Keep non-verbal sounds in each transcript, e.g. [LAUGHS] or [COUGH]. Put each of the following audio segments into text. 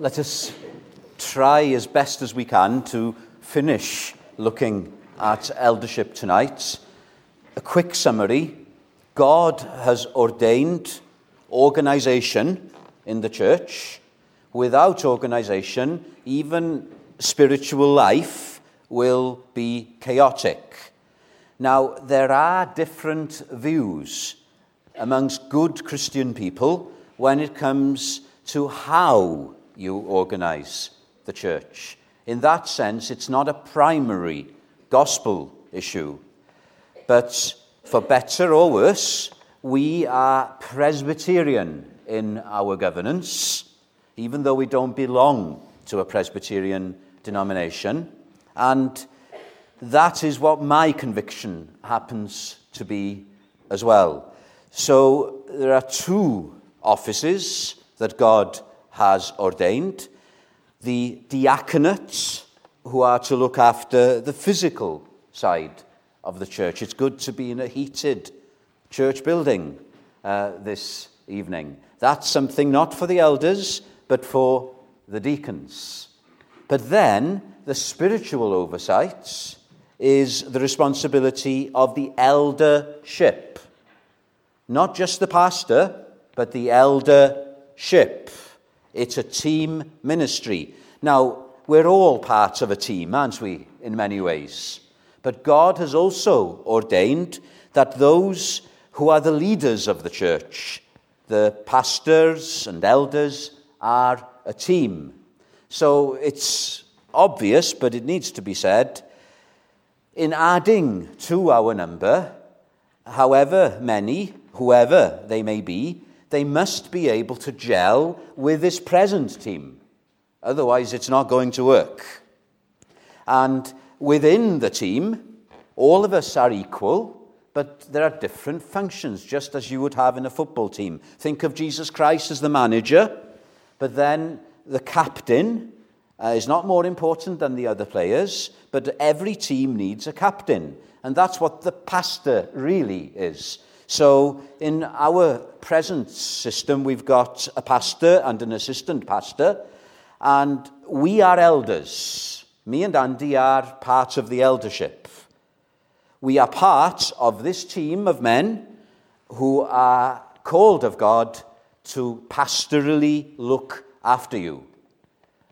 let us try as best as we can to finish looking at eldership tonight. A quick summary God has ordained organization in the church. Without organization, even spiritual life will be chaotic. Now, there are different views amongst good Christian people when it comes to how you organize the church. In that sense, it's not a primary gospel issue. But for better or worse, we are Presbyterian in our governance, even though we don't belong to a Presbyterian denomination. And that is what my conviction happens to be as well. So there are two offices that God has ordained the diaconates, who are to look after the physical side of the church. It's good to be in a heated church building uh, this evening. That's something not for the elders, but for the deacons. But then the spiritual oversight is the responsibility of the eldership. Not just the pastor, but the eldership. It's a team ministry. Now, we're all parts of a team, aren't we, in many ways? But God has also ordained that those who are the leaders of the church, the pastors and elders, are a team. So it's obvious, but it needs to be said, in adding to our number, however many, whoever they may be, they must be able to gel with this present team. Otherwise, it's not going to work. And within the team, all of us are equal, but there are different functions, just as you would have in a football team. Think of Jesus Christ as the manager, but then the captain uh, is not more important than the other players, but every team needs a captain. And that's what the pastor really is. So, in our present system, we've got a pastor and an assistant pastor, and we are elders. Me and Andy are part of the eldership. We are part of this team of men who are called of God to pastorally look after you.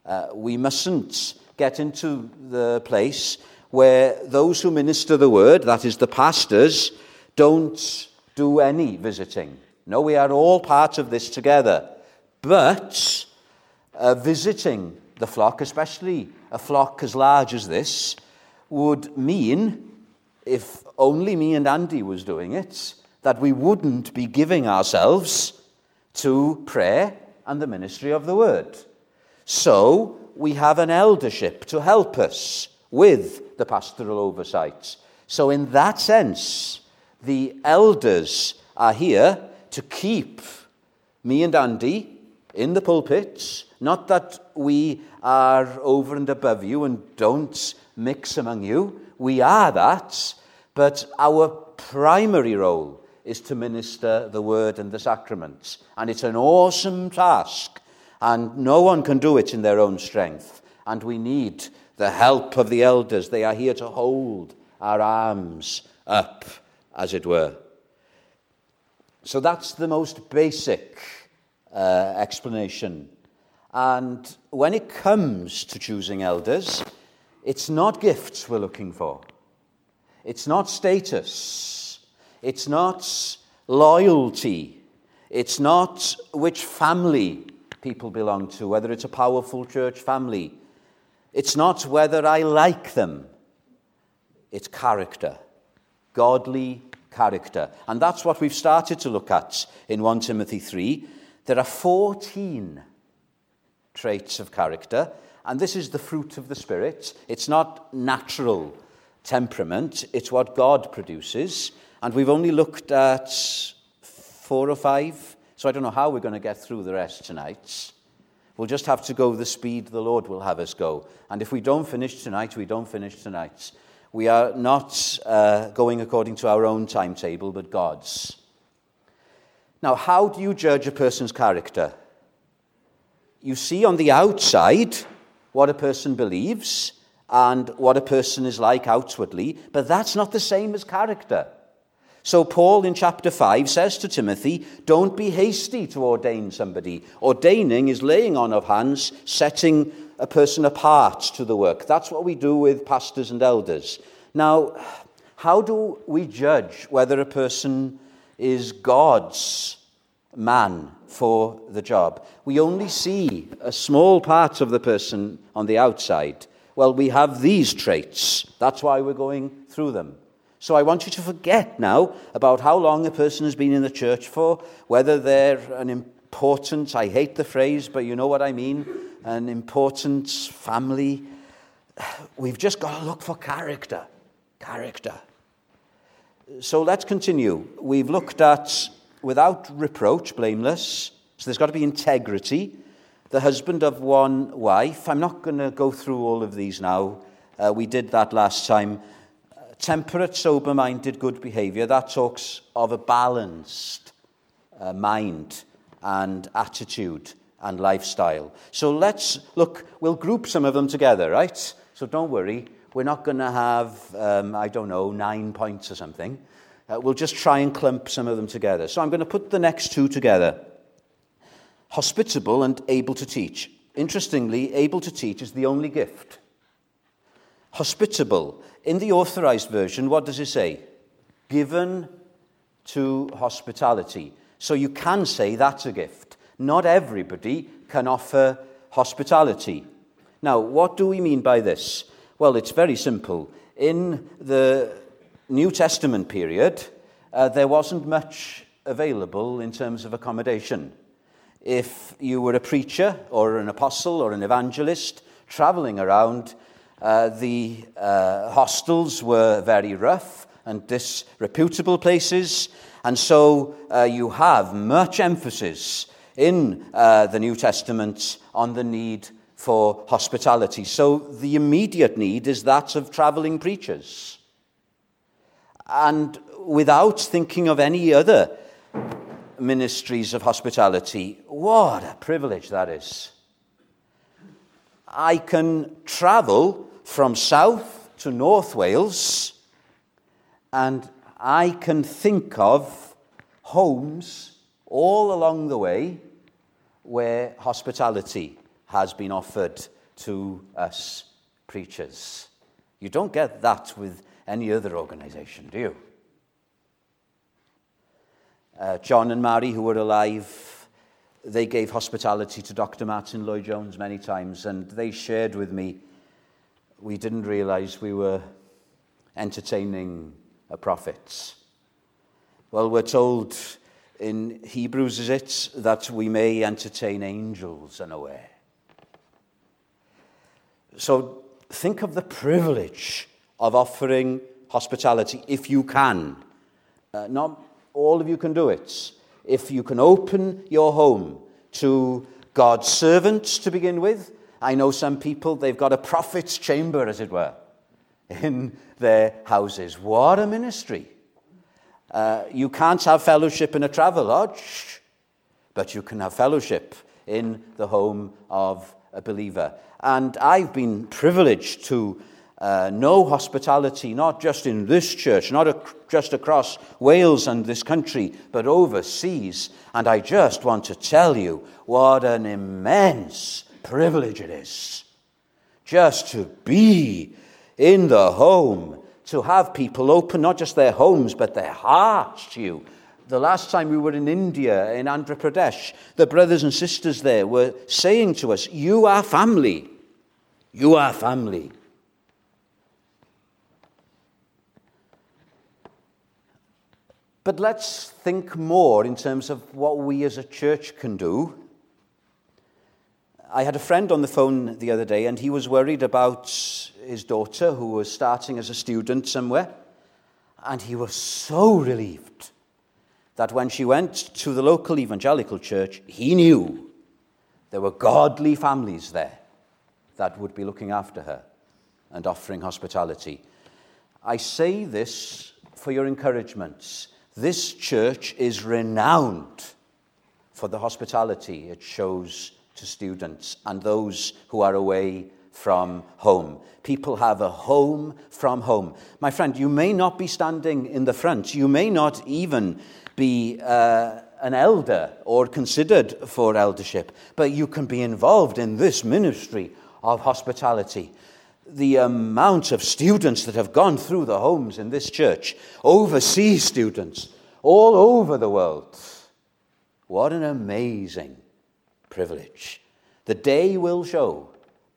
Uh, we mustn't get into the place where those who minister the word, that is the pastors, don't do any visiting. No, we are all part of this together. But uh, visiting the flock, especially a flock as large as this, would mean, if only me and Andy was doing it, that we wouldn't be giving ourselves to prayer and the ministry of the word. So we have an eldership to help us with the pastoral oversight. So, in that sense, the elders are here to keep me and Andy in the pulpits. Not that we are over and above you and don't mix among you. We are that. But our primary role is to minister the word and the sacraments. And it's an awesome task. And no one can do it in their own strength. And we need the help of the elders. They are here to hold our arms up as it were. So that's the most basic uh, explanation. And when it comes to choosing elders, it's not gifts we're looking for. It's not status. It's not loyalty. It's not which family people belong to, whether it's a powerful church family. It's not whether I like them. It's character, godly character. And that's what we've started to look at in 1 Timothy 3. There are 14 traits of character, and this is the fruit of the Spirit. It's not natural temperament, it's what God produces. And we've only looked at four or five, so I don't know how we're going to get through the rest tonight. We'll just have to go the speed the Lord will have us go. And if we don't finish tonight, we don't finish tonight. We are not uh, going according to our own timetable, but God's. Now, how do you judge a person's character? You see on the outside what a person believes and what a person is like outwardly, but that's not the same as character. So, Paul in chapter 5 says to Timothy, Don't be hasty to ordain somebody. Ordaining is laying on of hands, setting a person apart to the work. That's what we do with pastors and elders. Now, how do we judge whether a person is God's man for the job? We only see a small part of the person on the outside. Well, we have these traits. That's why we're going through them. So I want you to forget now about how long a person has been in the church for, whether they're an important, I hate the phrase, but you know what I mean, an important family. We've just got to look for character. Character. So let's continue. We've looked at without reproach, blameless. So there's got to be integrity the husband of one wife. I'm not going to go through all of these now. Uh, we did that last time. temperate, sober minded, good behavior. That talks of a balanced uh, mind and attitude and lifestyle. So let's look, we'll group some of them together, right? So don't worry. We're not going to have, um, I don't know, nine points or something. Uh, we'll just try and clump some of them together. So I'm going to put the next two together hospitable and able to teach. Interestingly, able to teach is the only gift. Hospitable. In the authorized version, what does it say? Given to hospitality. So you can say that's a gift. Not everybody can offer hospitality. Now, what do we mean by this? Well, it's very simple. In the New Testament period, uh, there wasn't much available in terms of accommodation if you were a preacher or an apostle or an evangelist traveling around, uh, the uh, hostels were very rough and disreputable places. And so uh, you have much emphasis in uh, the New Testament on the need for hospitality. So the immediate need is that of traveling preachers. And without thinking of any other ministries of hospitality. What a privilege that is. I can travel from south to North Wales and I can think of homes all along the way where hospitality has been offered to us preachers. You don't get that with any other organization, do you? Uh, John and Mary, who were alive, they gave hospitality to Dr. Martyn Lloyd-Jones many times, and they shared with me we didn't realize we were entertaining a prophet. Well, we're told in Hebrews, is it, that we may entertain angels unaware. So think of the privilege of offering hospitality if you can. Uh, not all of you can do it. If you can open your home to God's servants to begin with, I know some people, they've got a prophet's chamber, as it were, in their houses. What a ministry! Uh, you can't have fellowship in a travel lodge, but you can have fellowship in the home of a believer. And I've been privileged to uh, no hospitality, not just in this church, not a, just across Wales and this country, but overseas. And I just want to tell you what an immense privilege it is just to be in the home, to have people open not just their homes, but their hearts to you. The last time we were in India, in Andhra Pradesh, the brothers and sisters there were saying to us, You are family. You are family. But let's think more in terms of what we as a church can do. I had a friend on the phone the other day, and he was worried about his daughter who was starting as a student somewhere. And he was so relieved that when she went to the local evangelical church, he knew there were godly families there that would be looking after her and offering hospitality. I say this for your encouragements. This church is renowned for the hospitality it shows to students and those who are away from home. People have a home from home. My friend, you may not be standing in the front. You may not even be uh, an elder or considered for eldership, but you can be involved in this ministry of hospitality. The amount of students that have gone through the homes in this church, overseas students, all over the world. What an amazing privilege. The day will show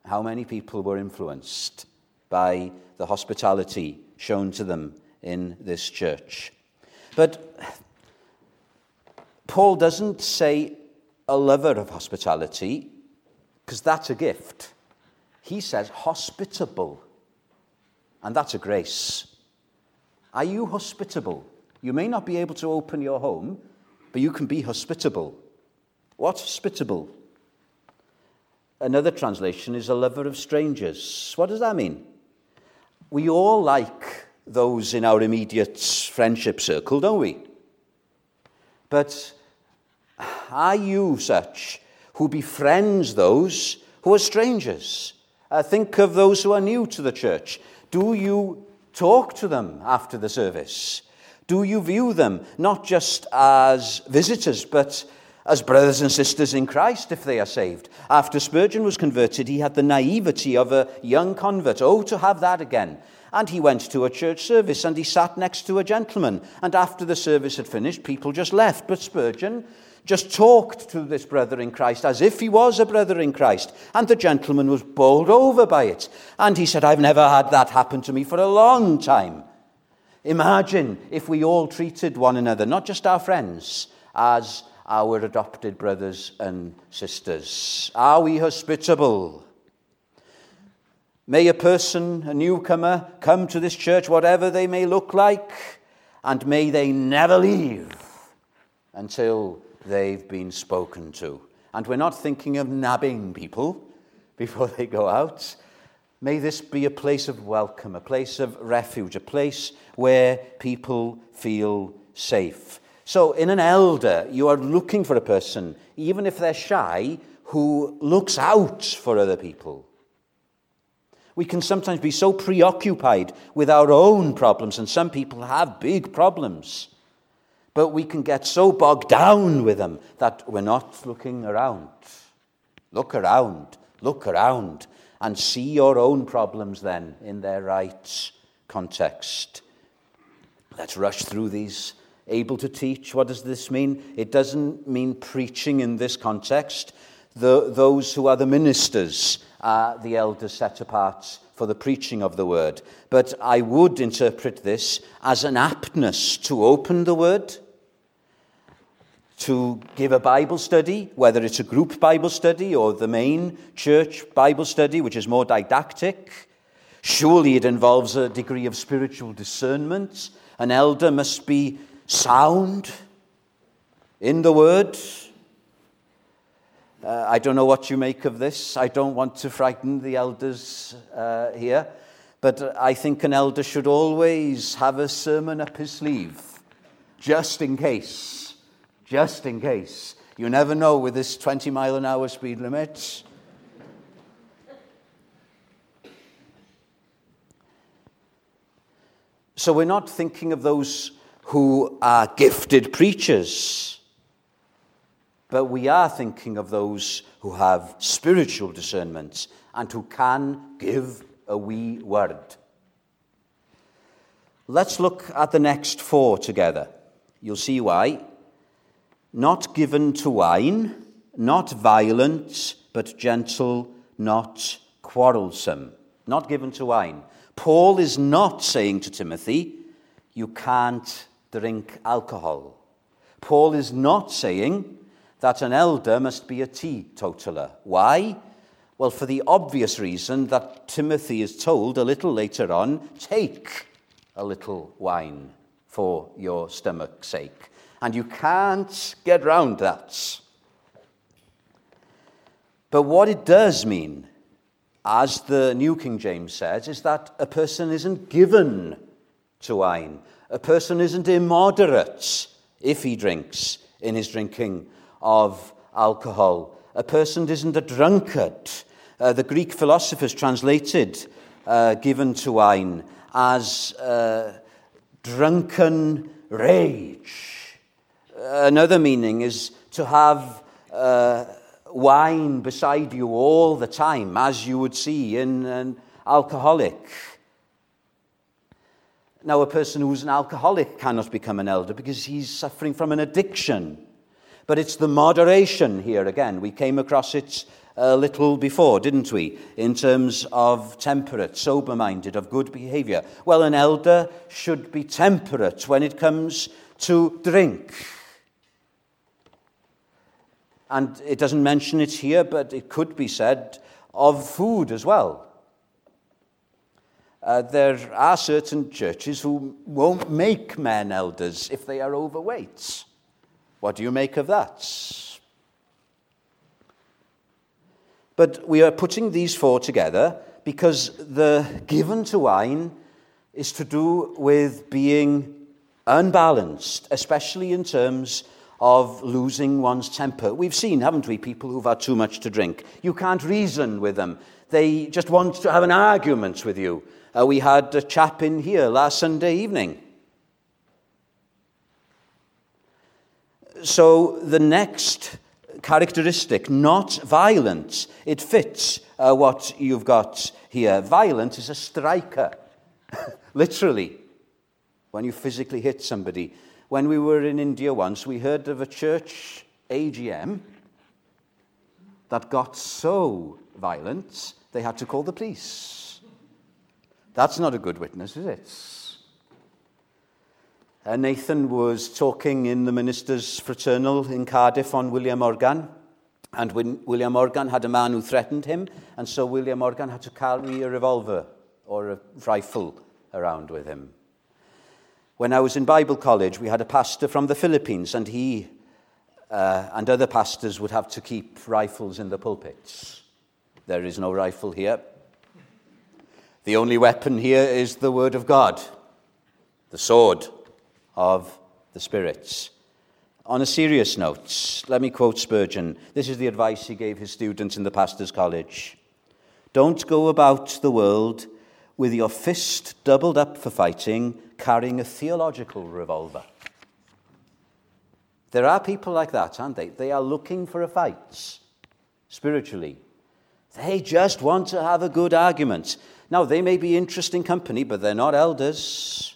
how many people were influenced by the hospitality shown to them in this church. But Paul doesn't say a lover of hospitality, because that's a gift. He says hospitable, and that's a grace. Are you hospitable? You may not be able to open your home, but you can be hospitable. What's hospitable? Another translation is a lover of strangers. What does that mean? We all like those in our immediate friendship circle, don't we? But are you such who befriends those who are strangers? Uh, think of those who are new to the church. Do you talk to them after the service? Do you view them not just as visitors, but as brothers and sisters in Christ if they are saved. After Spurgeon was converted, he had the naivety of a young convert. Oh, to have that again. And he went to a church service and he sat next to a gentleman. And after the service had finished, people just left. But Spurgeon just talked to this brother in Christ as if he was a brother in Christ. And the gentleman was bowled over by it. And he said, I've never had that happen to me for a long time. Imagine if we all treated one another, not just our friends, as our adopted brothers and sisters? Are we hospitable? May a person, a newcomer, come to this church, whatever they may look like, and may they never leave until they've been spoken to. And we're not thinking of nabbing people [LAUGHS] before they go out. May this be a place of welcome, a place of refuge, a place where people feel safe. So, in an elder, you are looking for a person, even if they're shy, who looks out for other people. We can sometimes be so preoccupied with our own problems, and some people have big problems. But we can get so bogged down with them that we're not looking around. Look around, look around, and see your own problems then in their right context. Let's rush through these able to teach. What does this mean? It doesn't mean preaching in this context. The, those who are the ministers are the elders set apart for the preaching of the word. But I would interpret this as an aptness to open the word, to give a Bible study, whether it's a group Bible study or the main church Bible study, which is more didactic. Surely it involves a degree of spiritual discernment. An elder must be sound in the word. Uh, I don't know what you make of this. I don't want to frighten the elders uh, here, but I think an elder should always have a sermon up his sleeve, just in case. Just in case. You never know with this 20 mile an hour speed limit. So we're not thinking of those who are gifted preachers. But we are thinking of those who have spiritual discernment and who can give a wee word. Let's look at the next four together. You'll see why. Not given to wine, not violent, but gentle, not quarrelsome. Not given to wine. Paul is not saying to Timothy, you can't drink alcohol. Paul is not saying that an elder must be a teetotaler. Why? Well, for the obvious reason that Timothy is told a little later on take a little wine for your stomach's sake. And you can't get round that. But what it does mean, as the New King James says, is that a person isn't given to wine. A person isn't immoderate if he drinks in his drinking of alcohol. a person isn't a drunkard. Uh, the Greek philosophers translated uh, given to wine as uh, drunken rage. Another meaning is to have uh, wine beside you all the time, as you would see in an alcoholic. Now, a person who's an alcoholic cannot become an elder because he's suffering from an addiction. But it's the moderation here again. We came across it a little before, didn't we? In terms of temperate, sober minded, of good behavior. Well, an elder should be temperate when it comes to drink. And it doesn't mention it here, but it could be said of food as well. Uh, there are certain churches who won't make men elders if they are overweight. What do you make of that? But we are putting these four together because the given to wine is to do with being unbalanced, especially in terms of losing one's temper. We've seen, haven't we, people who've had too much to drink. You can't reason with them. They just want to have an argument with you. Uh, we had a chap in here last Sunday evening. So the next characteristic, not violent, it fits uh, what you've got here. Violent is a striker, [LAUGHS] literally, when you physically hit somebody. When we were in India once, we heard of a church AGM that got so violent they had to call the police. That's not a good witness, is it? Uh, Nathan was talking in the minister's fraternal in Cardiff on William Morgan. And when William Morgan had a man who threatened him, and so William Morgan had to carry a revolver or a rifle around with him. When I was in Bible college, we had a pastor from the Philippines, and he uh, and other pastors would have to keep rifles in the pulpits. There is no rifle here. The only weapon here is the Word of God, the sword of the spirits. On a serious note, let me quote Spurgeon. This is the advice he gave his students in the pastor's college. Don't go about the world with your fist doubled up for fighting, carrying a theological revolver. There are people like that, aren't they? They are looking for a fight spiritually. They just want to have a good argument. Now, they may be interesting company, but they're not elders.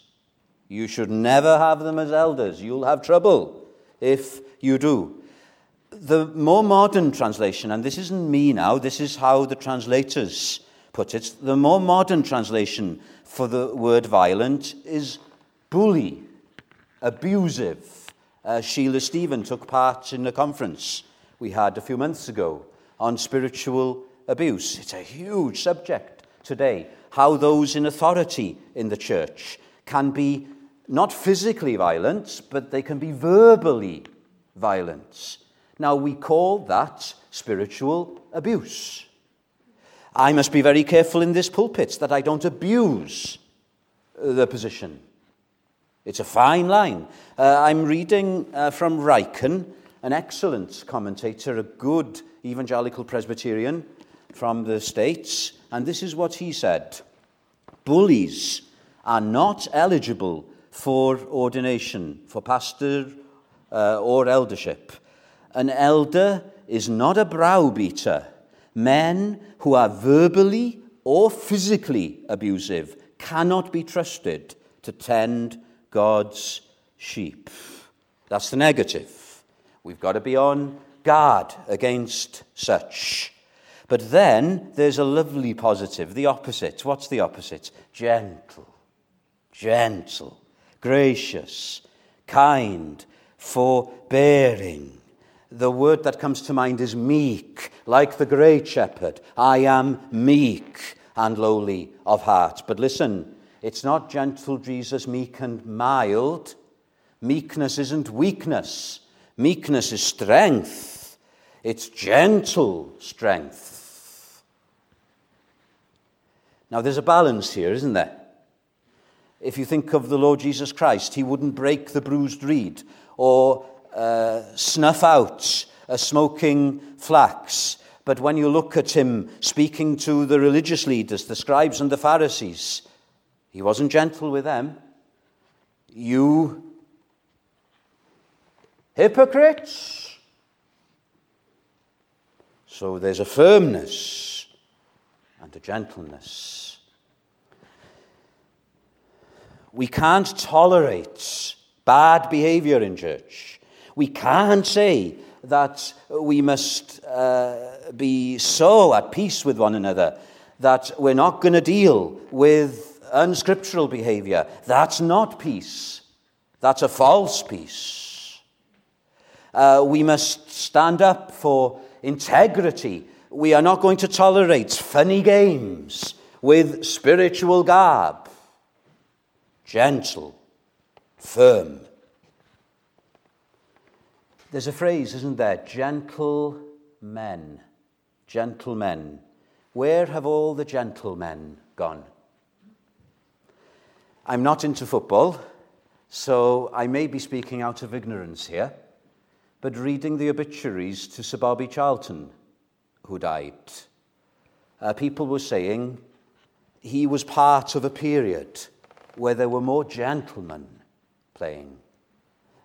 You should never have them as elders. You'll have trouble if you do. The more modern translation, and this isn't me now, this is how the translators put it, the more modern translation for the word violent is bully, abusive. Uh, Sheila Stephen took part in a conference we had a few months ago on spiritual abuse. It's a huge subject today, how those in authority in the church can be not physically violent, but they can be verbally violent. Now, we call that spiritual abuse. I must be very careful in this pulpit that I don't abuse the position. It's a fine line. Uh, I'm reading uh, from Ryken, an excellent commentator, a good evangelical Presbyterian from the States, and this is what he said Bullies are not eligible for ordination, for pastor uh, or eldership. An elder is not a browbeater. Men who are verbally or physically abusive cannot be trusted to tend God's sheep. That's the negative. We've got to be on guard against such. But then there's a lovely positive, the opposite. What's the opposite? Gentle, gentle, gracious, kind, forbearing. The word that comes to mind is meek, like the great shepherd. I am meek and lowly of heart. But listen, it's not gentle Jesus, meek and mild. Meekness isn't weakness, meekness is strength. It's gentle strength. Now, there's a balance here, isn't there? If you think of the Lord Jesus Christ, he wouldn't break the bruised reed or uh, snuff out a smoking flax. But when you look at him speaking to the religious leaders, the scribes and the Pharisees, he wasn't gentle with them. You hypocrites. So there's a firmness and a gentleness. We can't tolerate bad behavior in church. We can't say that we must uh, be so at peace with one another that we're not going to deal with unscriptural behavior. That's not peace. That's a false peace. Uh, we must stand up for integrity. We are not going to tolerate funny games with spiritual garb. Gentle, firm. There's a phrase, isn't there? Gentle men. Gentlemen. Where have all the gentlemen gone? I'm not into football, so I may be speaking out of ignorance here, but reading the obituaries to Sir Bobby Charlton, who died, uh, people were saying he was part of a period where there were more gentlemen playing.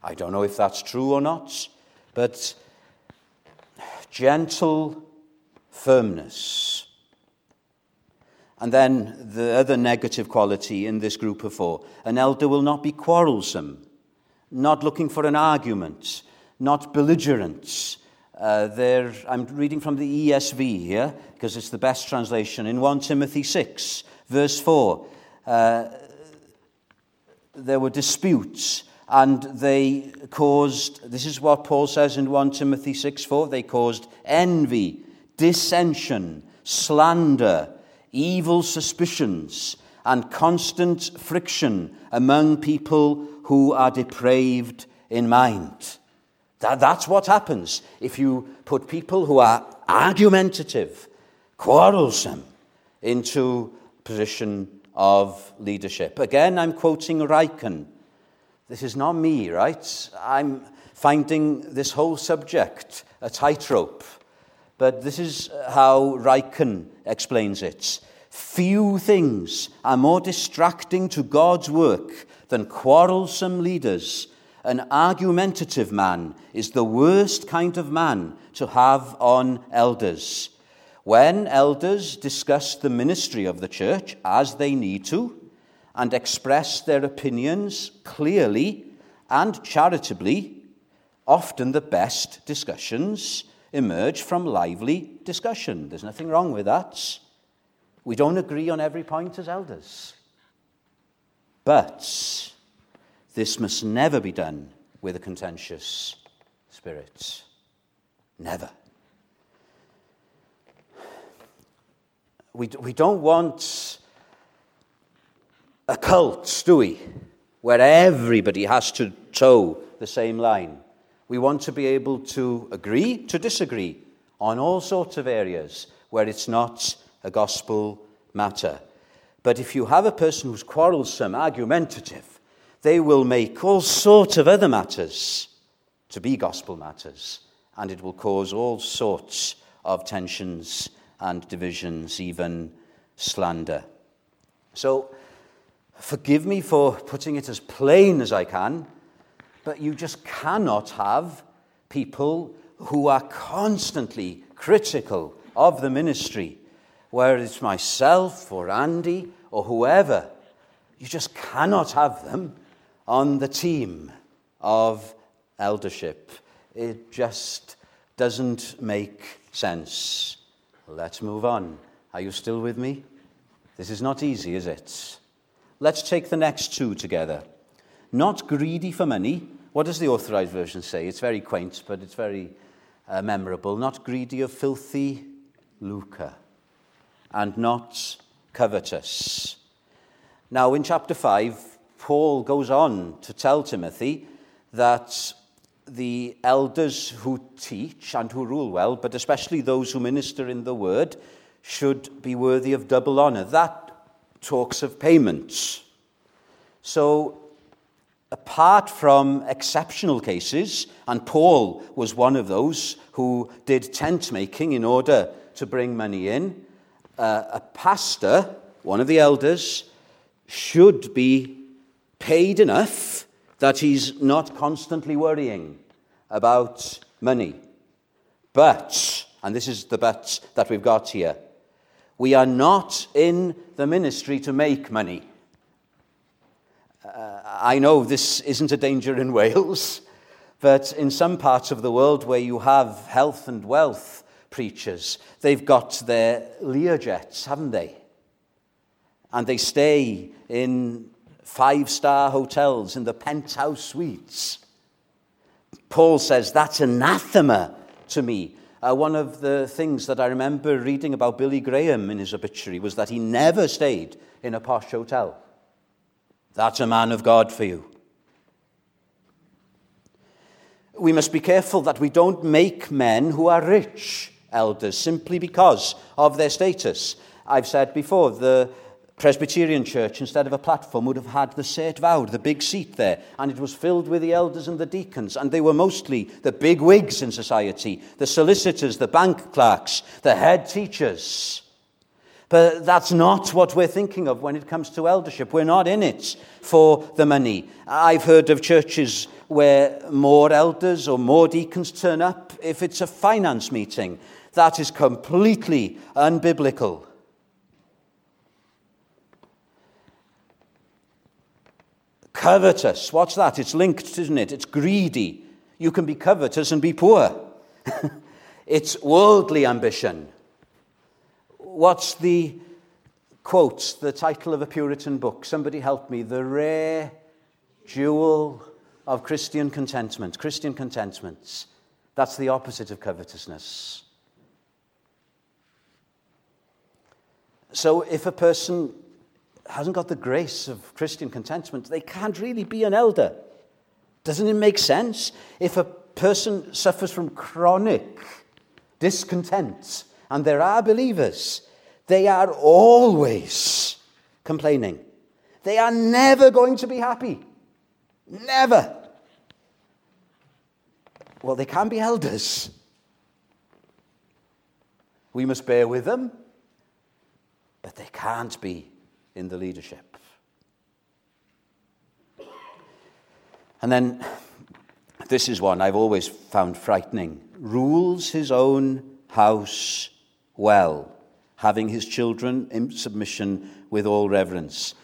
I don't know if that's true or not, but gentle firmness. And then the other negative quality in this group of four an elder will not be quarrelsome, not looking for an argument, not belligerent. Uh, there, I'm reading from the ESV here because it's the best translation. In 1 Timothy 6, verse 4, uh, there were disputes and they caused, this is what Paul says in 1 Timothy 6 4, they caused envy, dissension, slander evil suspicions, and constant friction among people who are depraved in mind. That, that's what happens if you put people who are argumentative, quarrelsome, into position of leadership. Again, I'm quoting Ryken. This is not me, right? I'm finding this whole subject a tightrope. But this is how Ryken explains it. Few things are more distracting to God's work than quarrelsome leaders. An argumentative man is the worst kind of man to have on elders. When elders discuss the ministry of the church as they need to and express their opinions clearly and charitably, often the best discussions emerge from lively discussion. There's nothing wrong with that. We don't agree on every point as elders. But this must never be done with a contentious spirit. Never. We, we don't want a cult, do we? Where everybody has to toe the same line. We want to be able to agree to disagree on all sorts of areas where it's not a gospel matter. But if you have a person who's quarrelsome, argumentative, they will make all sorts of other matters to be gospel matters, and it will cause all sorts of tensions and divisions, even slander. So, forgive me for putting it as plain as I can. But you just cannot have people who are constantly critical of the ministry, whether it's myself or Andy or whoever. You just cannot have them on the team of eldership. It just doesn't make sense. Let's move on. Are you still with me? This is not easy, is it? Let's take the next two together not greedy for money. What does the authorized version say? It's very quaint, but it's very uh, memorable. Not greedy of filthy lucre, and not covetous. Now, in chapter 5, Paul goes on to tell Timothy that the elders who teach and who rule well, but especially those who minister in the word, should be worthy of double honor. That talks of payments. So apart from exceptional cases, and Paul was one of those who did tent making in order to bring money in, uh, a pastor, one of the elders, should be paid enough that he's not constantly worrying about money. But, and this is the but that we've got here, we are not in the ministry to make money. Uh, I know this isn't a danger in [LAUGHS] Wales, but in some parts of the world where you have health and wealth preachers, they've got their Learjets, haven't they? And they stay in five star hotels in the penthouse suites. Paul says that's anathema to me. Uh, one of the things that I remember reading about Billy Graham in his obituary was that he never stayed in a posh hotel. That's a man of God for you. We must be careful that we don't make men who are rich elders simply because of their status. I've said before, the Presbyterian Church, instead of a platform, would have had the Sêt Fawr, the big seat there, and it was filled with the elders and the deacons, and they were mostly the big wigs in society, the solicitors, the bank clerks, the head teachers. But that's not what we're thinking of when it comes to eldership. We're not in it for the money. I've heard of churches where more elders or more deacons turn up if it's a finance meeting. That is completely unbiblical. Covetous, what's that? It's linked, isn't it? It's greedy. You can be covetous and be poor. [LAUGHS] it's worldly ambition. What's the quote, the title of a Puritan book? Somebody help me. The rare jewel of Christian contentment. Christian contentment. That's the opposite of covetousness. So if a person hasn't got the grace of Christian contentment, they can't really be an elder. Doesn't it make sense? If a person suffers from chronic discontent, and there are believers, they are always complaining. They are never going to be happy. Never. Well, they can be elders. We must bear with them, but they can't be in the leadership. And then this is one I've always found frightening rules his own house well, having his children in submission with all reverence.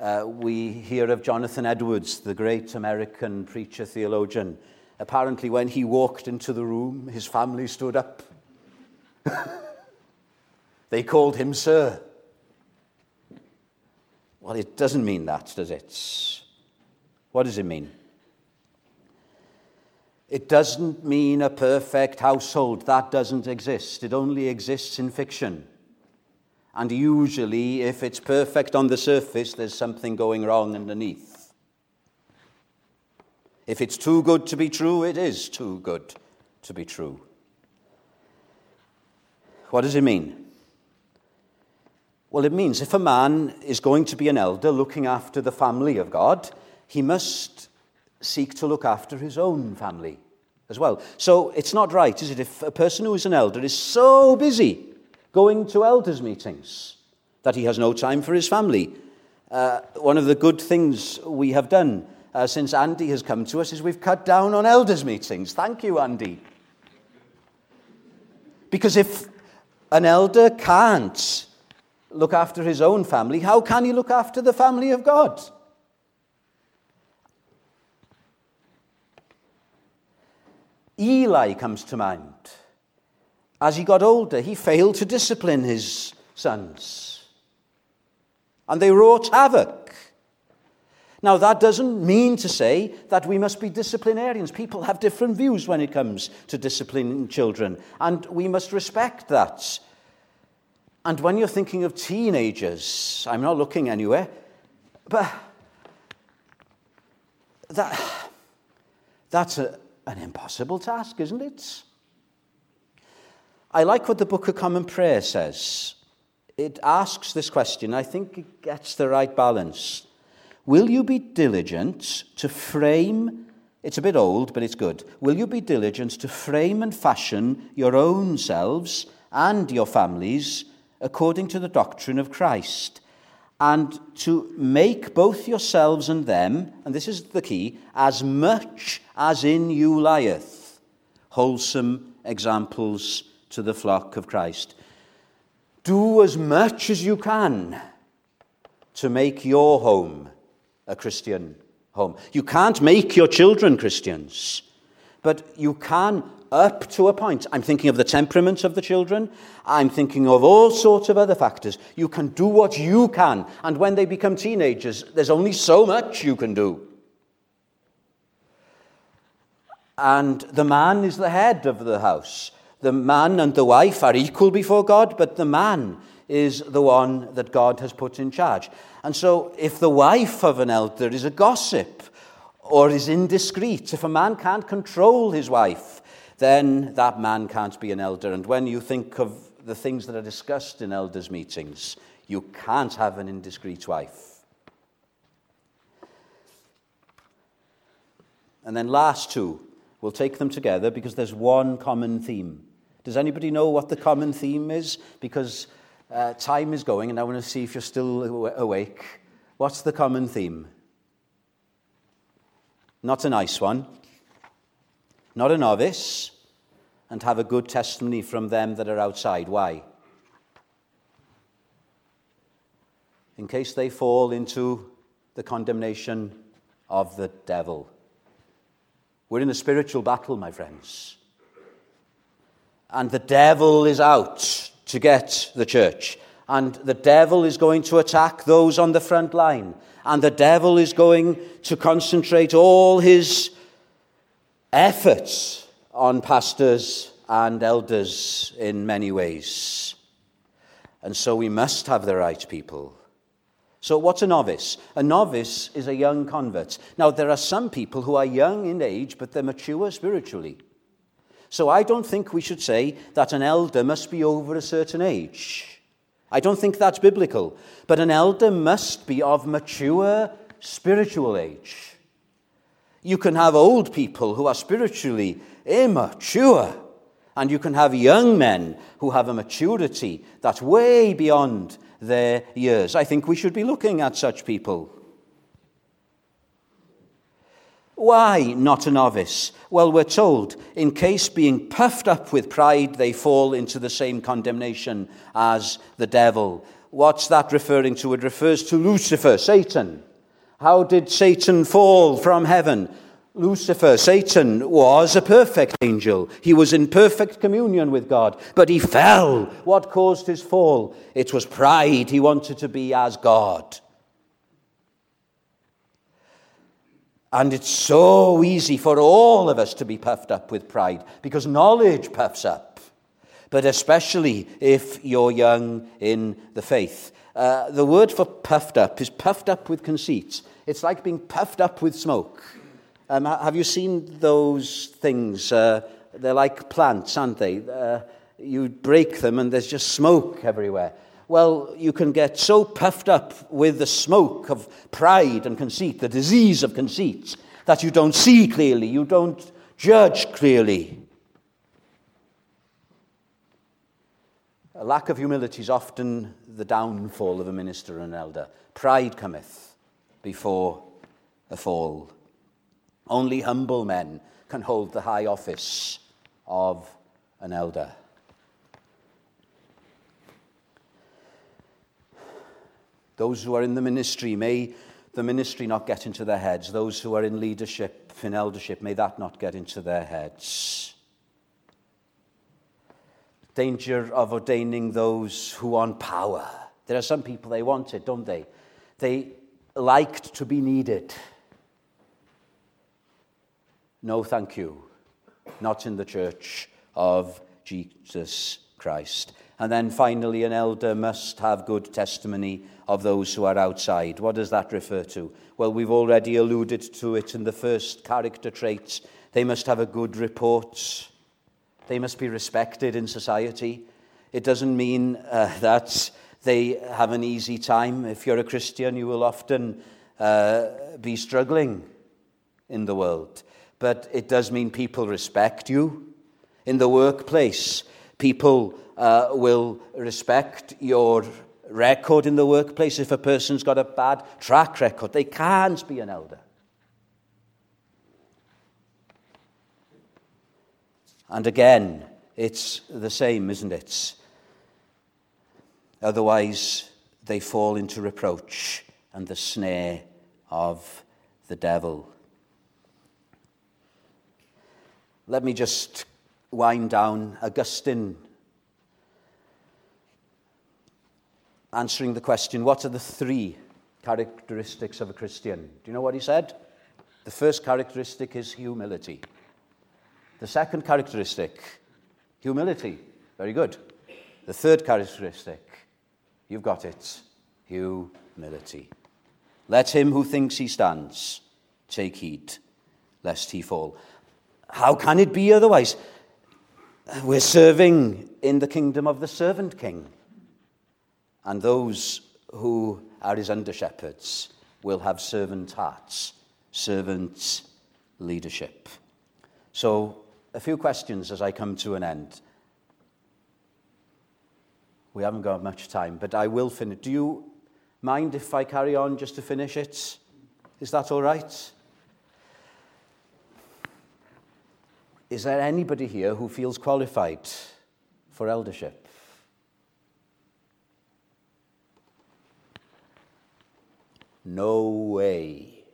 Uh, we hear of Jonathan Edwards, the great American preacher theologian. Apparently, when he walked into the room, his family stood up. [LAUGHS] they called him Sir. Well, it doesn't mean that, does it? What does it mean? It doesn't mean a perfect household. That doesn't exist. It only exists in fiction. And usually, if it's perfect on the surface, there's something going wrong underneath. If it's too good to be true, it is too good to be true. What does it mean? Well, it means if a man is going to be an elder looking after the family of God, he must seek to look after his own family as well. So it's not right, is it, if a person who is an elder is so busy going to elders' meetings that he has no time for his family. Uh, one of the good things we have done uh, since Andy has come to us is we've cut down on elders' meetings. Thank you, Andy. Because if an elder can't look after his own family, how can he look after the family of God? Eli comes to mind. As he got older, he failed to discipline his sons, and they wrought havoc. Now, that doesn't mean to say that we must be disciplinarians. People have different views when it comes to disciplining children, and we must respect that. And when you're thinking of teenagers, I'm not looking anywhere, but that, that's a, an impossible task, isn't it? I like what the Book of Common Prayer says. It asks this question. I think it gets the right balance. Will you be diligent to frame, it's a bit old, but it's good. Will you be diligent to frame and fashion your own selves and your families according to the doctrine of Christ? And to make both yourselves and them, and this is the key, as much as in you lieth, wholesome examples to the flock of Christ. Do as much as you can to make your home a Christian home. You can't make your children Christians, but you can up to a point. I'm thinking of the temperament of the children. I'm thinking of all sorts of other factors. You can do what you can. And when they become teenagers, there's only so much you can do. And the man is the head of the house. The man and the wife are equal before God, but the man is the one that God has put in charge. And so, if the wife of an elder is a gossip or is indiscreet, if a man can't control his wife, then that man can't be an elder. And when you think of the things that are discussed in elders' meetings, you can't have an indiscreet wife. And then, last two, we'll take them together because there's one common theme. Does anybody know what the common theme is? Because uh, time is going, and I want to see if you're still awake. What's the common theme? Not a nice one, not a novice, and have a good testimony from them that are outside. Why? In case they fall into the condemnation of the devil. We're in a spiritual battle, my friends. And the devil is out to get the church. And the devil is going to attack those on the front line. And the devil is going to concentrate all his efforts on pastors and elders in many ways. And so we must have the right people. So, what's a novice? A novice is a young convert. Now, there are some people who are young in age, but they're mature spiritually. So I don't think we should say that an elder must be over a certain age. I don't think that's biblical. But an elder must be of mature spiritual age. You can have old people who are spiritually immature, and you can have young men who have a maturity that's way beyond their years. I think we should be looking at such people. Why not a novice? Well, we're told, in case being puffed up with pride, they fall into the same condemnation as the devil. What's that referring to? It refers to Lucifer, Satan. How did Satan fall from heaven? Lucifer, Satan, was a perfect angel. He was in perfect communion with God, but he fell. What caused his fall? It was pride. He wanted to be as God. And it's so easy for all of us to be puffed up with pride because knowledge puffs up, but especially if you're young in the faith. Uh, the word for puffed up is puffed up with conceit. It's like being puffed up with smoke. Um, have you seen those things? Uh, they're like plants, aren't they? Uh, you break them and there's just smoke everywhere. Well, you can get so puffed up with the smoke of pride and conceit, the disease of conceit, that you don't see clearly, you don't judge clearly. A lack of humility is often the downfall of a minister and an elder. Pride cometh before a fall. Only humble men can hold the high office of an elder. Those who are in the ministry, may the ministry not get into their heads. Those who are in leadership, in eldership, may that not get into their heads. Danger of ordaining those who want power. There are some people, they want it, don't they? They liked to be needed. No, thank you. Not in the church of Jesus Christ. And then finally, an elder must have good testimony of those who are outside. What does that refer to? Well, we've already alluded to it in the first character traits. They must have a good report, they must be respected in society. It doesn't mean uh, [LAUGHS] that they have an easy time. If you're a Christian, you will often uh, be struggling in the world. But it does mean people respect you. In the workplace, people uh, will respect your record in the workplace. If a person's got a bad track record, they can't be an elder. And again, it's the same, isn't it? Otherwise, they fall into reproach and the snare of the devil. Let me just wind down. Augustine answering the question what are the three characteristics of a Christian? Do you know what he said? The first characteristic is humility. The second characteristic, humility. Very good. The third characteristic, you've got it, humility. Let him who thinks he stands take heed, lest he fall. How can it be otherwise? We're serving in the kingdom of the servant king. And those who are his under shepherds will have servant hearts, servant leadership. So a few questions as I come to an end. We haven't got much time, but I will finish. Do you mind if I carry on just to finish it? Is that all right? Is there anybody here who feels qualified for eldership? No way.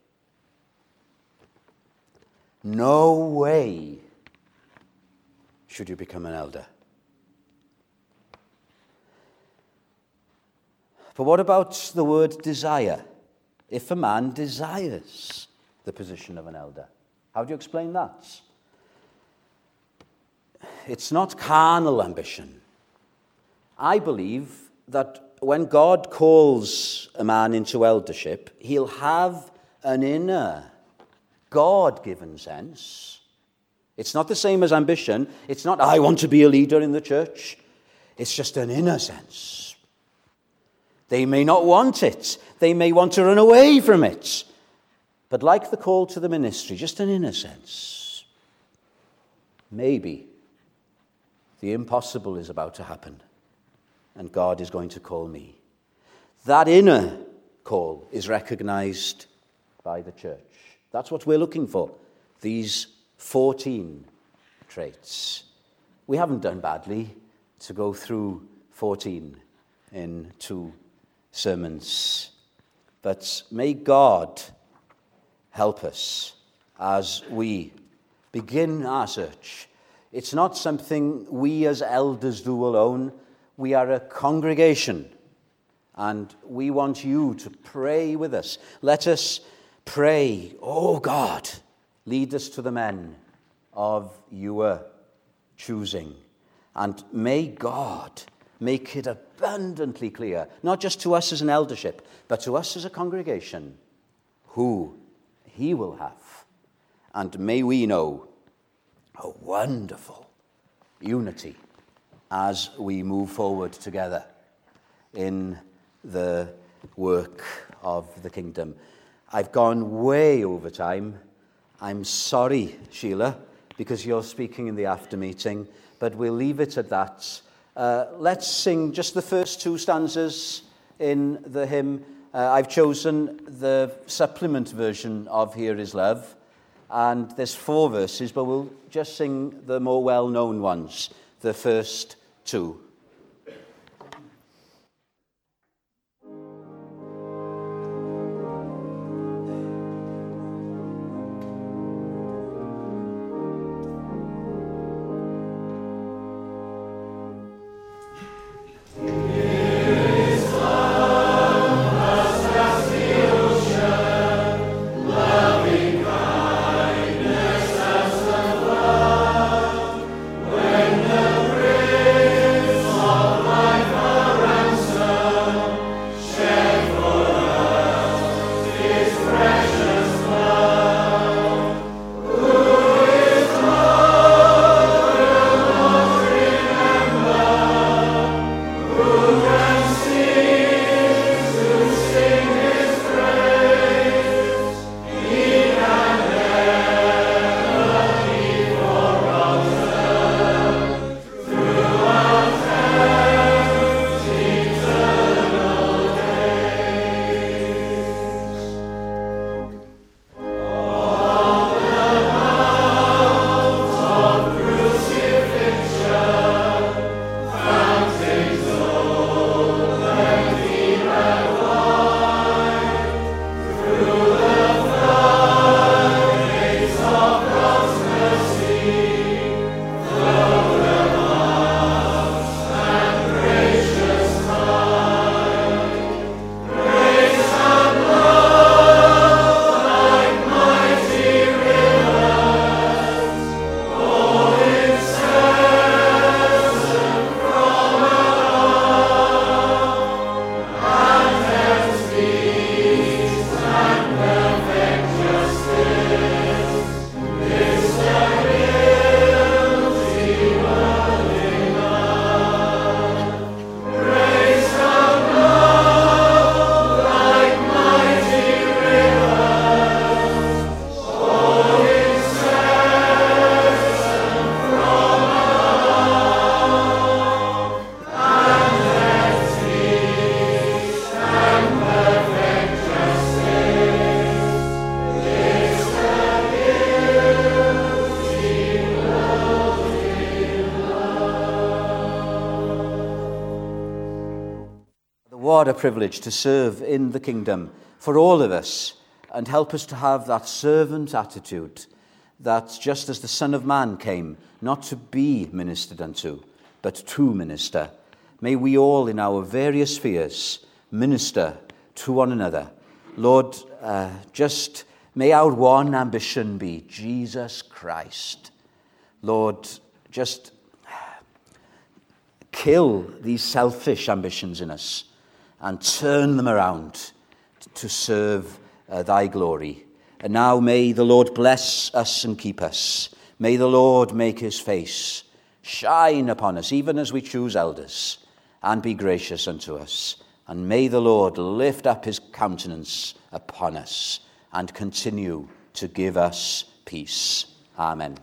No way should you become an elder. But what about the word desire? If a man desires the position of an elder, how do you explain that? It's not carnal ambition. I believe that when God calls a man into eldership, he'll have an inner, God given sense it's not the same as ambition. It's not, I want to be a leader in the church. It's just an inner sense. They may not want it, they may want to run away from it. But like the call to the ministry, just an inner sense. Maybe the impossible is about to happen, and God is going to call me. That inner call is recognized by the church. That's what we're looking for. These 14 traits. We haven't done badly to go through 14 in two sermons. But may God help us as we begin our search. It's not something we as elders do alone. We are a congregation, and we want you to pray with us. Let us pray, oh God Lead us to the men of your choosing. And may God make it abundantly clear, not just to us as an eldership, but to us as a congregation, who He will have. And may we know a wonderful unity as we move forward together in the work of the kingdom. I've gone way over time. I'm sorry, Sheila, because you're speaking in the after meeting, but we'll leave it at that. Uh, let's sing just the first two stanzas in the hymn. Uh, I've chosen the supplement version of Here Is Love, and there's four verses, but we'll just sing the more well known ones, the first two. A privilege to serve in the kingdom for all of us and help us to have that servant attitude that just as the Son of Man came, not to be ministered unto, but to minister, may we all in our various spheres minister to one another. Lord, uh, just may our one ambition be Jesus Christ. Lord, just kill these selfish ambitions in us and turn them around to serve uh, thy glory. And now may the Lord bless us and keep us. May the Lord make his face shine upon us, even as we choose elders, and be gracious unto us. And may the Lord lift up his countenance upon us and continue to give us peace. Amen.